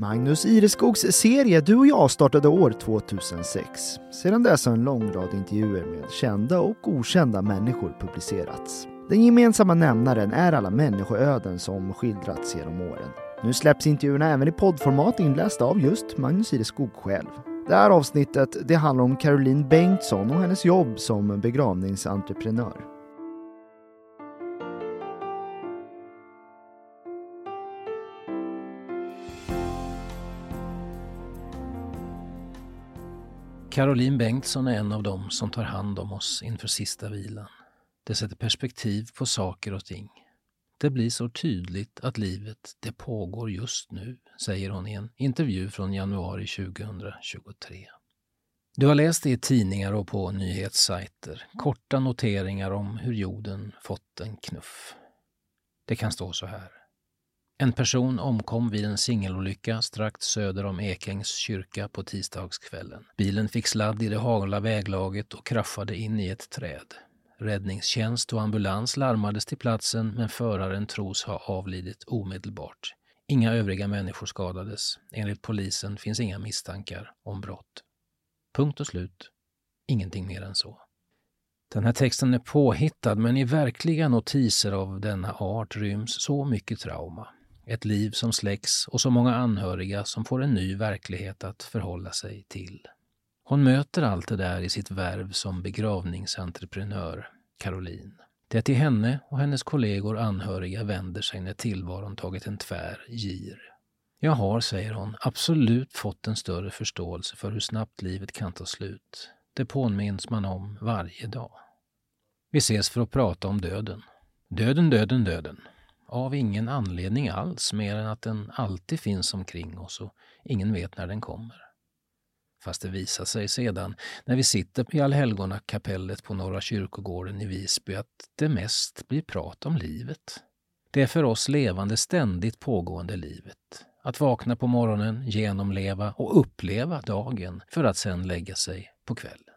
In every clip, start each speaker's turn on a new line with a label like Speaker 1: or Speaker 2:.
Speaker 1: Magnus Ireskogs serie Du och jag startade år 2006. Sedan dess har en lång rad intervjuer med kända och okända människor publicerats. Den gemensamma nämnaren är alla människoöden som skildrats genom åren. Nu släpps intervjuerna även i poddformat inlästa av just Magnus Ireskog själv. Det här avsnittet det handlar om Caroline Bengtsson och hennes jobb som begravningsentreprenör.
Speaker 2: Caroline Bengtsson är en av dem som tar hand om oss inför sista vilan. Det sätter perspektiv på saker och ting. Det blir så tydligt att livet, det pågår just nu, säger hon i en intervju från januari 2023. Du har läst det i tidningar och på nyhetssajter, korta noteringar om hur jorden fått en knuff. Det kan stå så här. En person omkom vid en singelolycka strax söder om Ekängs kyrka på tisdagskvällen. Bilen fick sladd i det hala väglaget och kraschade in i ett träd. Räddningstjänst och ambulans larmades till platsen men föraren tros ha avlidit omedelbart. Inga övriga människor skadades. Enligt polisen finns inga misstankar om brott. Punkt och slut. Ingenting mer än så. Den här texten är påhittad men i verkliga notiser av denna art ryms så mycket trauma. Ett liv som släcks och så många anhöriga som får en ny verklighet att förhålla sig till. Hon möter allt det där i sitt värv som begravningsentreprenör, Caroline. Det är till henne och hennes kollegor anhöriga vänder sig när tillvaron tagit en tvär gir. Jag har, säger hon, absolut fått en större förståelse för hur snabbt livet kan ta slut. Det påminns man om varje dag. Vi ses för att prata om döden. Döden, döden, döden. Av ingen anledning alls, mer än att den alltid finns omkring oss och ingen vet när den kommer. Fast det visar sig sedan, när vi sitter i Allhelgonakapellet på Norra kyrkogården i Visby, att det mest blir prat om livet. Det är för oss levande ständigt pågående livet. Att vakna på morgonen, genomleva och uppleva dagen för att sedan lägga sig på kvällen.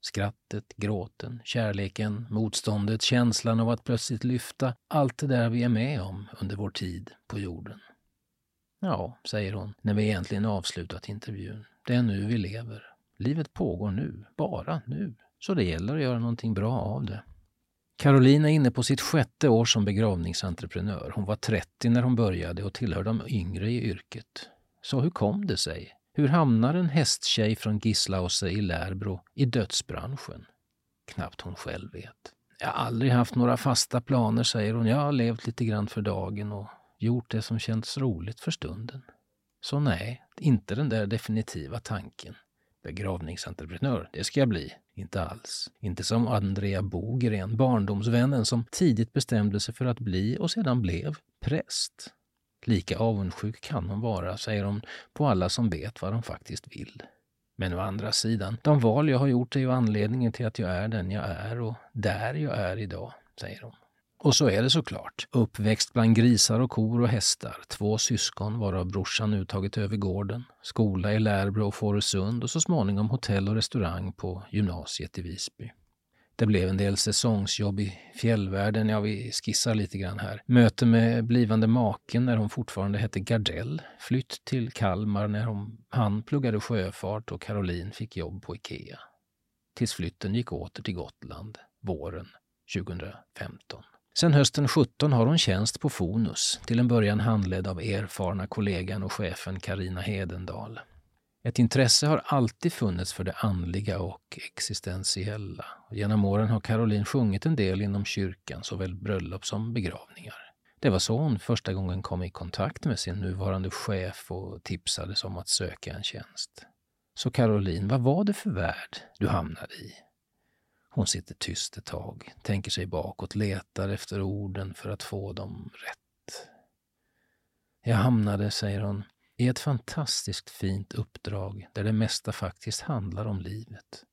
Speaker 2: Skrattet, gråten, kärleken, motståndet, känslan av att plötsligt lyfta, allt det där vi är med om under vår tid på jorden. Ja, säger hon när vi egentligen avslutat intervjun. Det är nu vi lever. Livet pågår nu, bara nu. Så det gäller att göra någonting bra av det. Caroline är inne på sitt sjätte år som begravningsentreprenör. Hon var 30 när hon började och tillhör de yngre i yrket. Så hur kom det sig? Hur hamnar en hästtjej från Gislause i Lärbro i dödsbranschen? Knappt hon själv vet. Jag har aldrig haft några fasta planer, säger hon. Jag har levt lite grann för dagen och gjort det som känts roligt för stunden. Så nej, inte den där definitiva tanken. Begravningsentreprenör, det ska jag bli. Inte alls. Inte som Andrea Bogren, barndomsvännen som tidigt bestämde sig för att bli och sedan blev präst. Lika avundsjuk kan hon vara, säger hon, på alla som vet vad de faktiskt vill. Men å andra sidan, de val jag har gjort är ju anledningen till att jag är den jag är och där jag är idag, säger hon. Och så är det såklart. Uppväxt bland grisar och kor och hästar. Två syskon varav brorsan nu tagit över gården. Skola i Lärbro och Fårösund och så småningom hotell och restaurang på gymnasiet i Visby. Det blev en del säsongsjobb i fjällvärlden, ja vi skissar lite grann här. Möte med blivande maken när hon fortfarande hette Gardell. Flytt till Kalmar när hon, han pluggade sjöfart och Caroline fick jobb på Ikea. Tills flytten gick åter till Gotland våren 2015. Sen hösten 17 har hon tjänst på Fonus, till en början handledd av erfarna kollegan och chefen Karina Hedendal. Ett intresse har alltid funnits för det andliga och existentiella. Genom åren har Caroline sjungit en del inom kyrkan, såväl bröllop som begravningar. Det var så hon första gången kom i kontakt med sin nuvarande chef och tipsades om att söka en tjänst. Så Caroline, vad var det för värld du hamnade i? Hon sitter tyst ett tag, tänker sig bakåt, letar efter orden för att få dem rätt. Jag hamnade, säger hon, är ett fantastiskt fint uppdrag där det mesta faktiskt handlar om livet.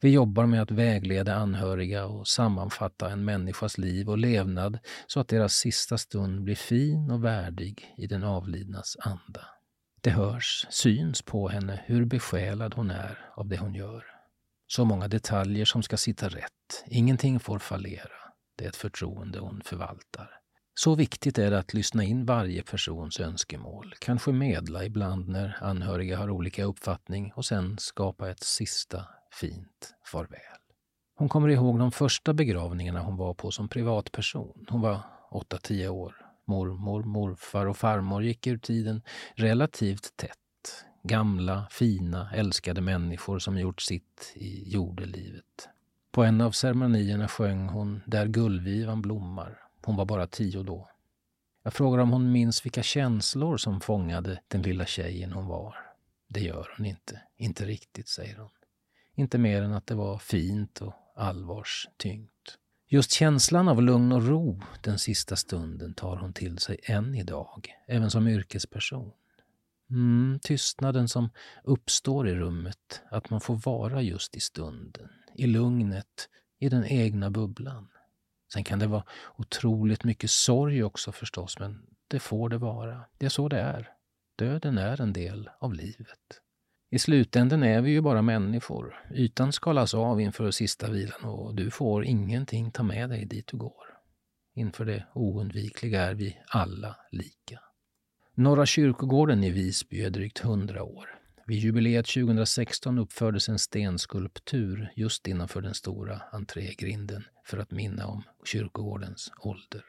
Speaker 2: Vi jobbar med att vägleda anhöriga och sammanfatta en människas liv och levnad så att deras sista stund blir fin och värdig i den avlidnas anda. Det hörs, syns på henne hur besjälad hon är av det hon gör. Så många detaljer som ska sitta rätt. Ingenting får fallera. Det är ett förtroende hon förvaltar. Så viktigt är det att lyssna in varje persons önskemål, kanske medla ibland när anhöriga har olika uppfattning och sen skapa ett sista fint farväl. Hon kommer ihåg de första begravningarna hon var på som privatperson. Hon var 8-10 år. Mormor, morfar och farmor gick ur tiden relativt tätt. Gamla, fina, älskade människor som gjort sitt i jordelivet. På en av ceremonierna sjöng hon Där gullvivan blommar. Hon var bara tio då. Jag frågar om hon minns vilka känslor som fångade den lilla tjejen hon var. Det gör hon inte. Inte riktigt, säger hon. Inte mer än att det var fint och allvarstyngt. Just känslan av lugn och ro den sista stunden tar hon till sig än idag, även som yrkesperson. Mm, tystnaden som uppstår i rummet, att man får vara just i stunden, i lugnet, i den egna bubblan. Sen kan det vara otroligt mycket sorg också förstås, men det får det vara. Det är så det är. Döden är en del av livet. I slutänden är vi ju bara människor. Ytan skalas av inför sista vilan och du får ingenting ta med dig dit du går. Inför det oundvikliga är vi alla lika. Norra kyrkogården i Visby är drygt 100 år. Vid jubileet 2016 uppfördes en stenskulptur just innanför den stora entrégrinden för att minna om kyrkogårdens ålder.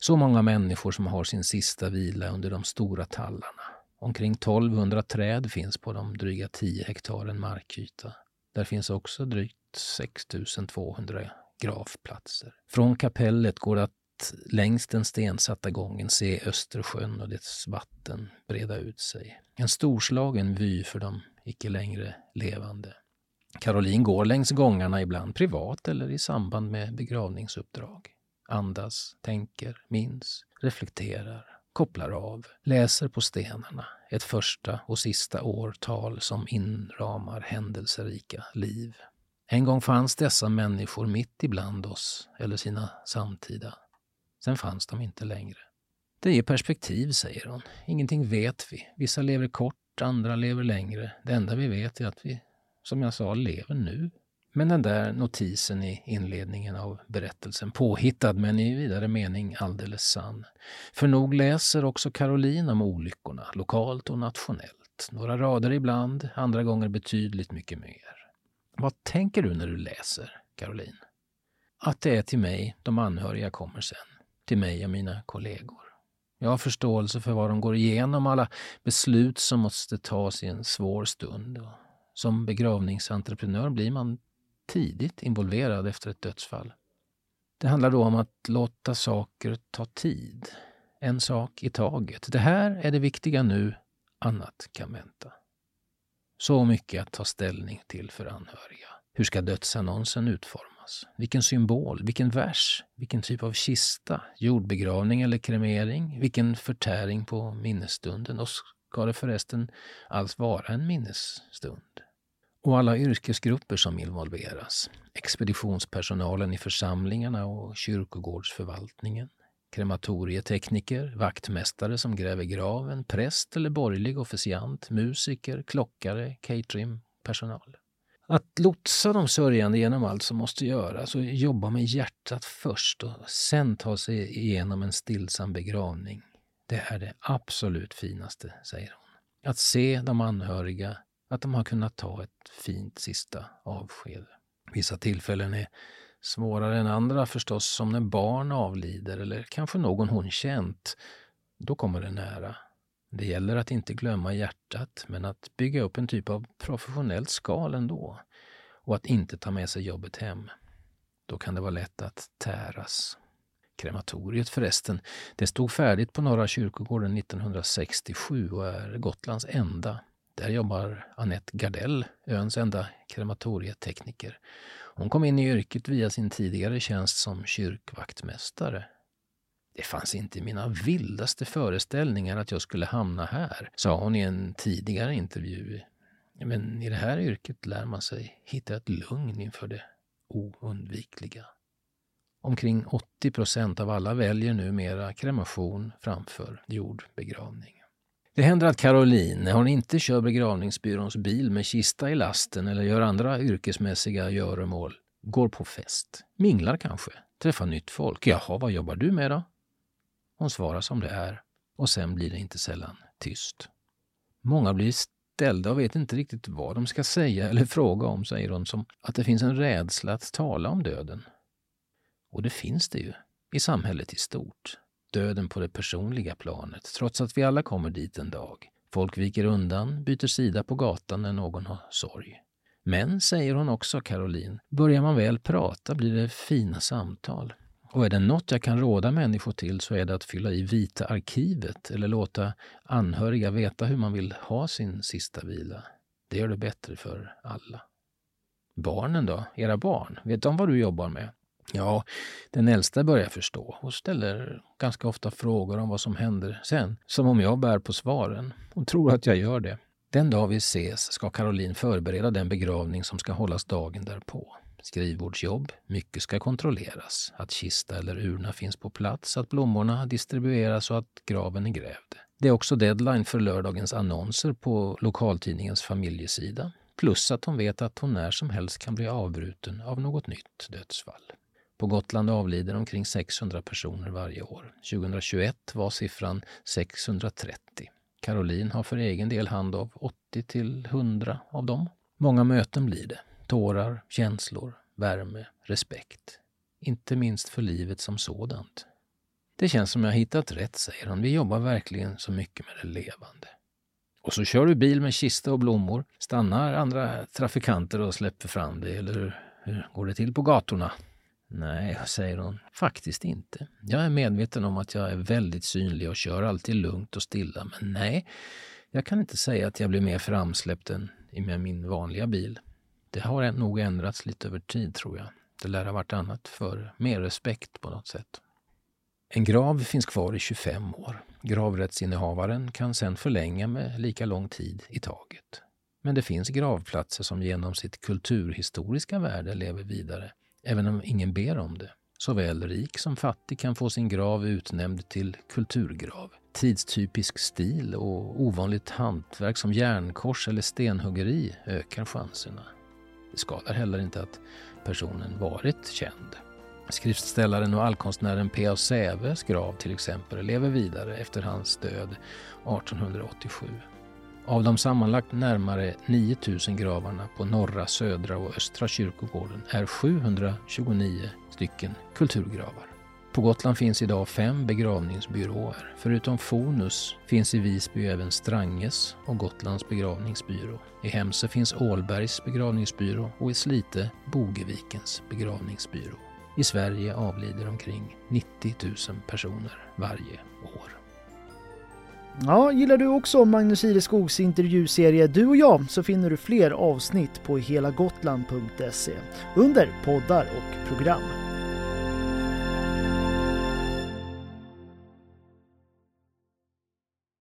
Speaker 2: Så många människor som har sin sista vila under de stora tallarna. Omkring 1200 träd finns på de dryga 10 hektaren markyta. Där finns också drygt 6200 gravplatser. Från kapellet går det att längs den stensatta gången se Östersjön och dess vatten breda ut sig. En storslagen vy för de icke längre levande. Caroline går längs gångarna ibland privat eller i samband med begravningsuppdrag. Andas, tänker, minns, reflekterar, kopplar av, läser på stenarna ett första och sista årtal som inramar händelserika liv. En gång fanns dessa människor mitt ibland oss eller sina samtida. Sen fanns de inte längre. Det ger perspektiv, säger hon. Ingenting vet vi. Vissa lever kort, andra lever längre. Det enda vi vet är att vi, som jag sa, lever nu. Men den där notisen i inledningen av berättelsen, påhittad men i vidare mening alldeles sann. För nog läser också Caroline om olyckorna, lokalt och nationellt. Några rader ibland, andra gånger betydligt mycket mer. Vad tänker du när du läser, Caroline? Att det är till mig de anhöriga kommer sen till mig och mina kollegor. Jag har förståelse för vad de går igenom, alla beslut som måste tas i en svår stund. Och som begravningsentreprenör blir man tidigt involverad efter ett dödsfall. Det handlar då om att låta saker ta tid. En sak i taget. Det här är det viktiga nu, annat kan vänta. Så mycket att ta ställning till för anhöriga. Hur ska dödsannonsen utformas? Finnas? Vilken symbol? Vilken vers? Vilken typ av kista? Jordbegravning eller kremering? Vilken förtäring på minnesstunden? Och ska det förresten alls vara en minnesstund? Och alla yrkesgrupper som involveras. Expeditionspersonalen i församlingarna och kyrkogårdsförvaltningen. Krematorietekniker, vaktmästare som gräver graven, präst eller borgerlig officiant, musiker, klockare, cateringpersonal. Att lotsa de sörjande genom allt som måste göras och jobba med hjärtat först och sen ta sig igenom en stillsam begravning. Det är det absolut finaste, säger hon. Att se de anhöriga, att de har kunnat ta ett fint sista avsked. Vissa tillfällen är svårare än andra förstås, som när barn avlider eller kanske någon hon känt. Då kommer det nära. Det gäller att inte glömma hjärtat, men att bygga upp en typ av professionellt skal ändå. Och att inte ta med sig jobbet hem. Då kan det vara lätt att täras. Krematoriet förresten, det stod färdigt på Norra kyrkogården 1967 och är Gotlands enda. Där jobbar Annette Gardell, öns enda krematorietekniker. Hon kom in i yrket via sin tidigare tjänst som kyrkvaktmästare det fanns inte i mina vildaste föreställningar att jag skulle hamna här, sa hon i en tidigare intervju. Men i det här yrket lär man sig hitta ett lugn inför det oundvikliga. Omkring 80 procent av alla väljer numera kremation framför jordbegravning. Det händer att Caroline, när hon inte kör begravningsbyråns bil med kista i lasten eller gör andra yrkesmässiga göromål, går på fest. Minglar kanske, träffar nytt folk. Jaha, vad jobbar du med då? Hon svarar som det är och sen blir det inte sällan tyst. Många blir ställda och vet inte riktigt vad de ska säga eller fråga om, säger hon, som att det finns en rädsla att tala om döden. Och det finns det ju, i samhället i stort. Döden på det personliga planet, trots att vi alla kommer dit en dag. Folk viker undan, byter sida på gatan när någon har sorg. Men, säger hon också, Caroline, börjar man väl prata blir det fina samtal. Och är det något jag kan råda människor till så är det att fylla i Vita arkivet eller låta anhöriga veta hur man vill ha sin sista vila. Det gör det bättre för alla. Barnen då? Era barn? Vet de vad du jobbar med? Ja, den äldsta börjar förstå och ställer ganska ofta frågor om vad som händer sen, som om jag bär på svaren. Hon tror att jag gör det. Den dag vi ses ska Caroline förbereda den begravning som ska hållas dagen därpå. Skrivbordsjobb, mycket ska kontrolleras. Att kista eller urna finns på plats, att blommorna distribueras och att graven är grävd. Det är också deadline för lördagens annonser på lokaltidningens familjesida. Plus att hon vet att hon när som helst kan bli avbruten av något nytt dödsfall. På Gotland avlider omkring 600 personer varje år. 2021 var siffran 630. Caroline har för egen del hand av 80 till 100 av dem. Många möten blir det. Tårar, känslor, värme, respekt. Inte minst för livet som sådant. Det känns som jag hittat rätt, säger hon. Vi jobbar verkligen så mycket med det levande. Och så kör du bil med kista och blommor. Stannar andra trafikanter och släpper fram dig, eller hur går det till på gatorna? Nej, säger hon, faktiskt inte. Jag är medveten om att jag är väldigt synlig och kör alltid lugnt och stilla, men nej, jag kan inte säga att jag blir mer framsläppt än med min vanliga bil. Det har nog ändrats lite över tid, tror jag. Det lär ha varit annat för mer respekt på något sätt. En grav finns kvar i 25 år. Gravrättsinnehavaren kan sedan förlänga med lika lång tid i taget. Men det finns gravplatser som genom sitt kulturhistoriska värde lever vidare även om ingen ber om det. Såväl rik som fattig kan få sin grav utnämnd till kulturgrav. Tidstypisk stil och ovanligt hantverk som järnkors eller stenhuggeri ökar chanserna. Det skadar heller inte att personen varit känd. Skriftställaren och allkonstnären P.A. Säves grav till exempel lever vidare efter hans död 1887. Av de sammanlagt närmare 9000 gravarna på norra, södra och östra kyrkogården är 729 stycken kulturgravar. På Gotland finns idag fem begravningsbyråer. Förutom Fonus finns i Visby även Stranges och Gotlands begravningsbyrå. I Hemse finns Ålbergs begravningsbyrå och i Slite Bogevikens begravningsbyrå. I Sverige avlider omkring 90 000 personer varje år.
Speaker 1: Ja, gillar du också Magnus Ireskogs intervjuserie Du och jag så finner du fler avsnitt på helagotland.se under poddar och program.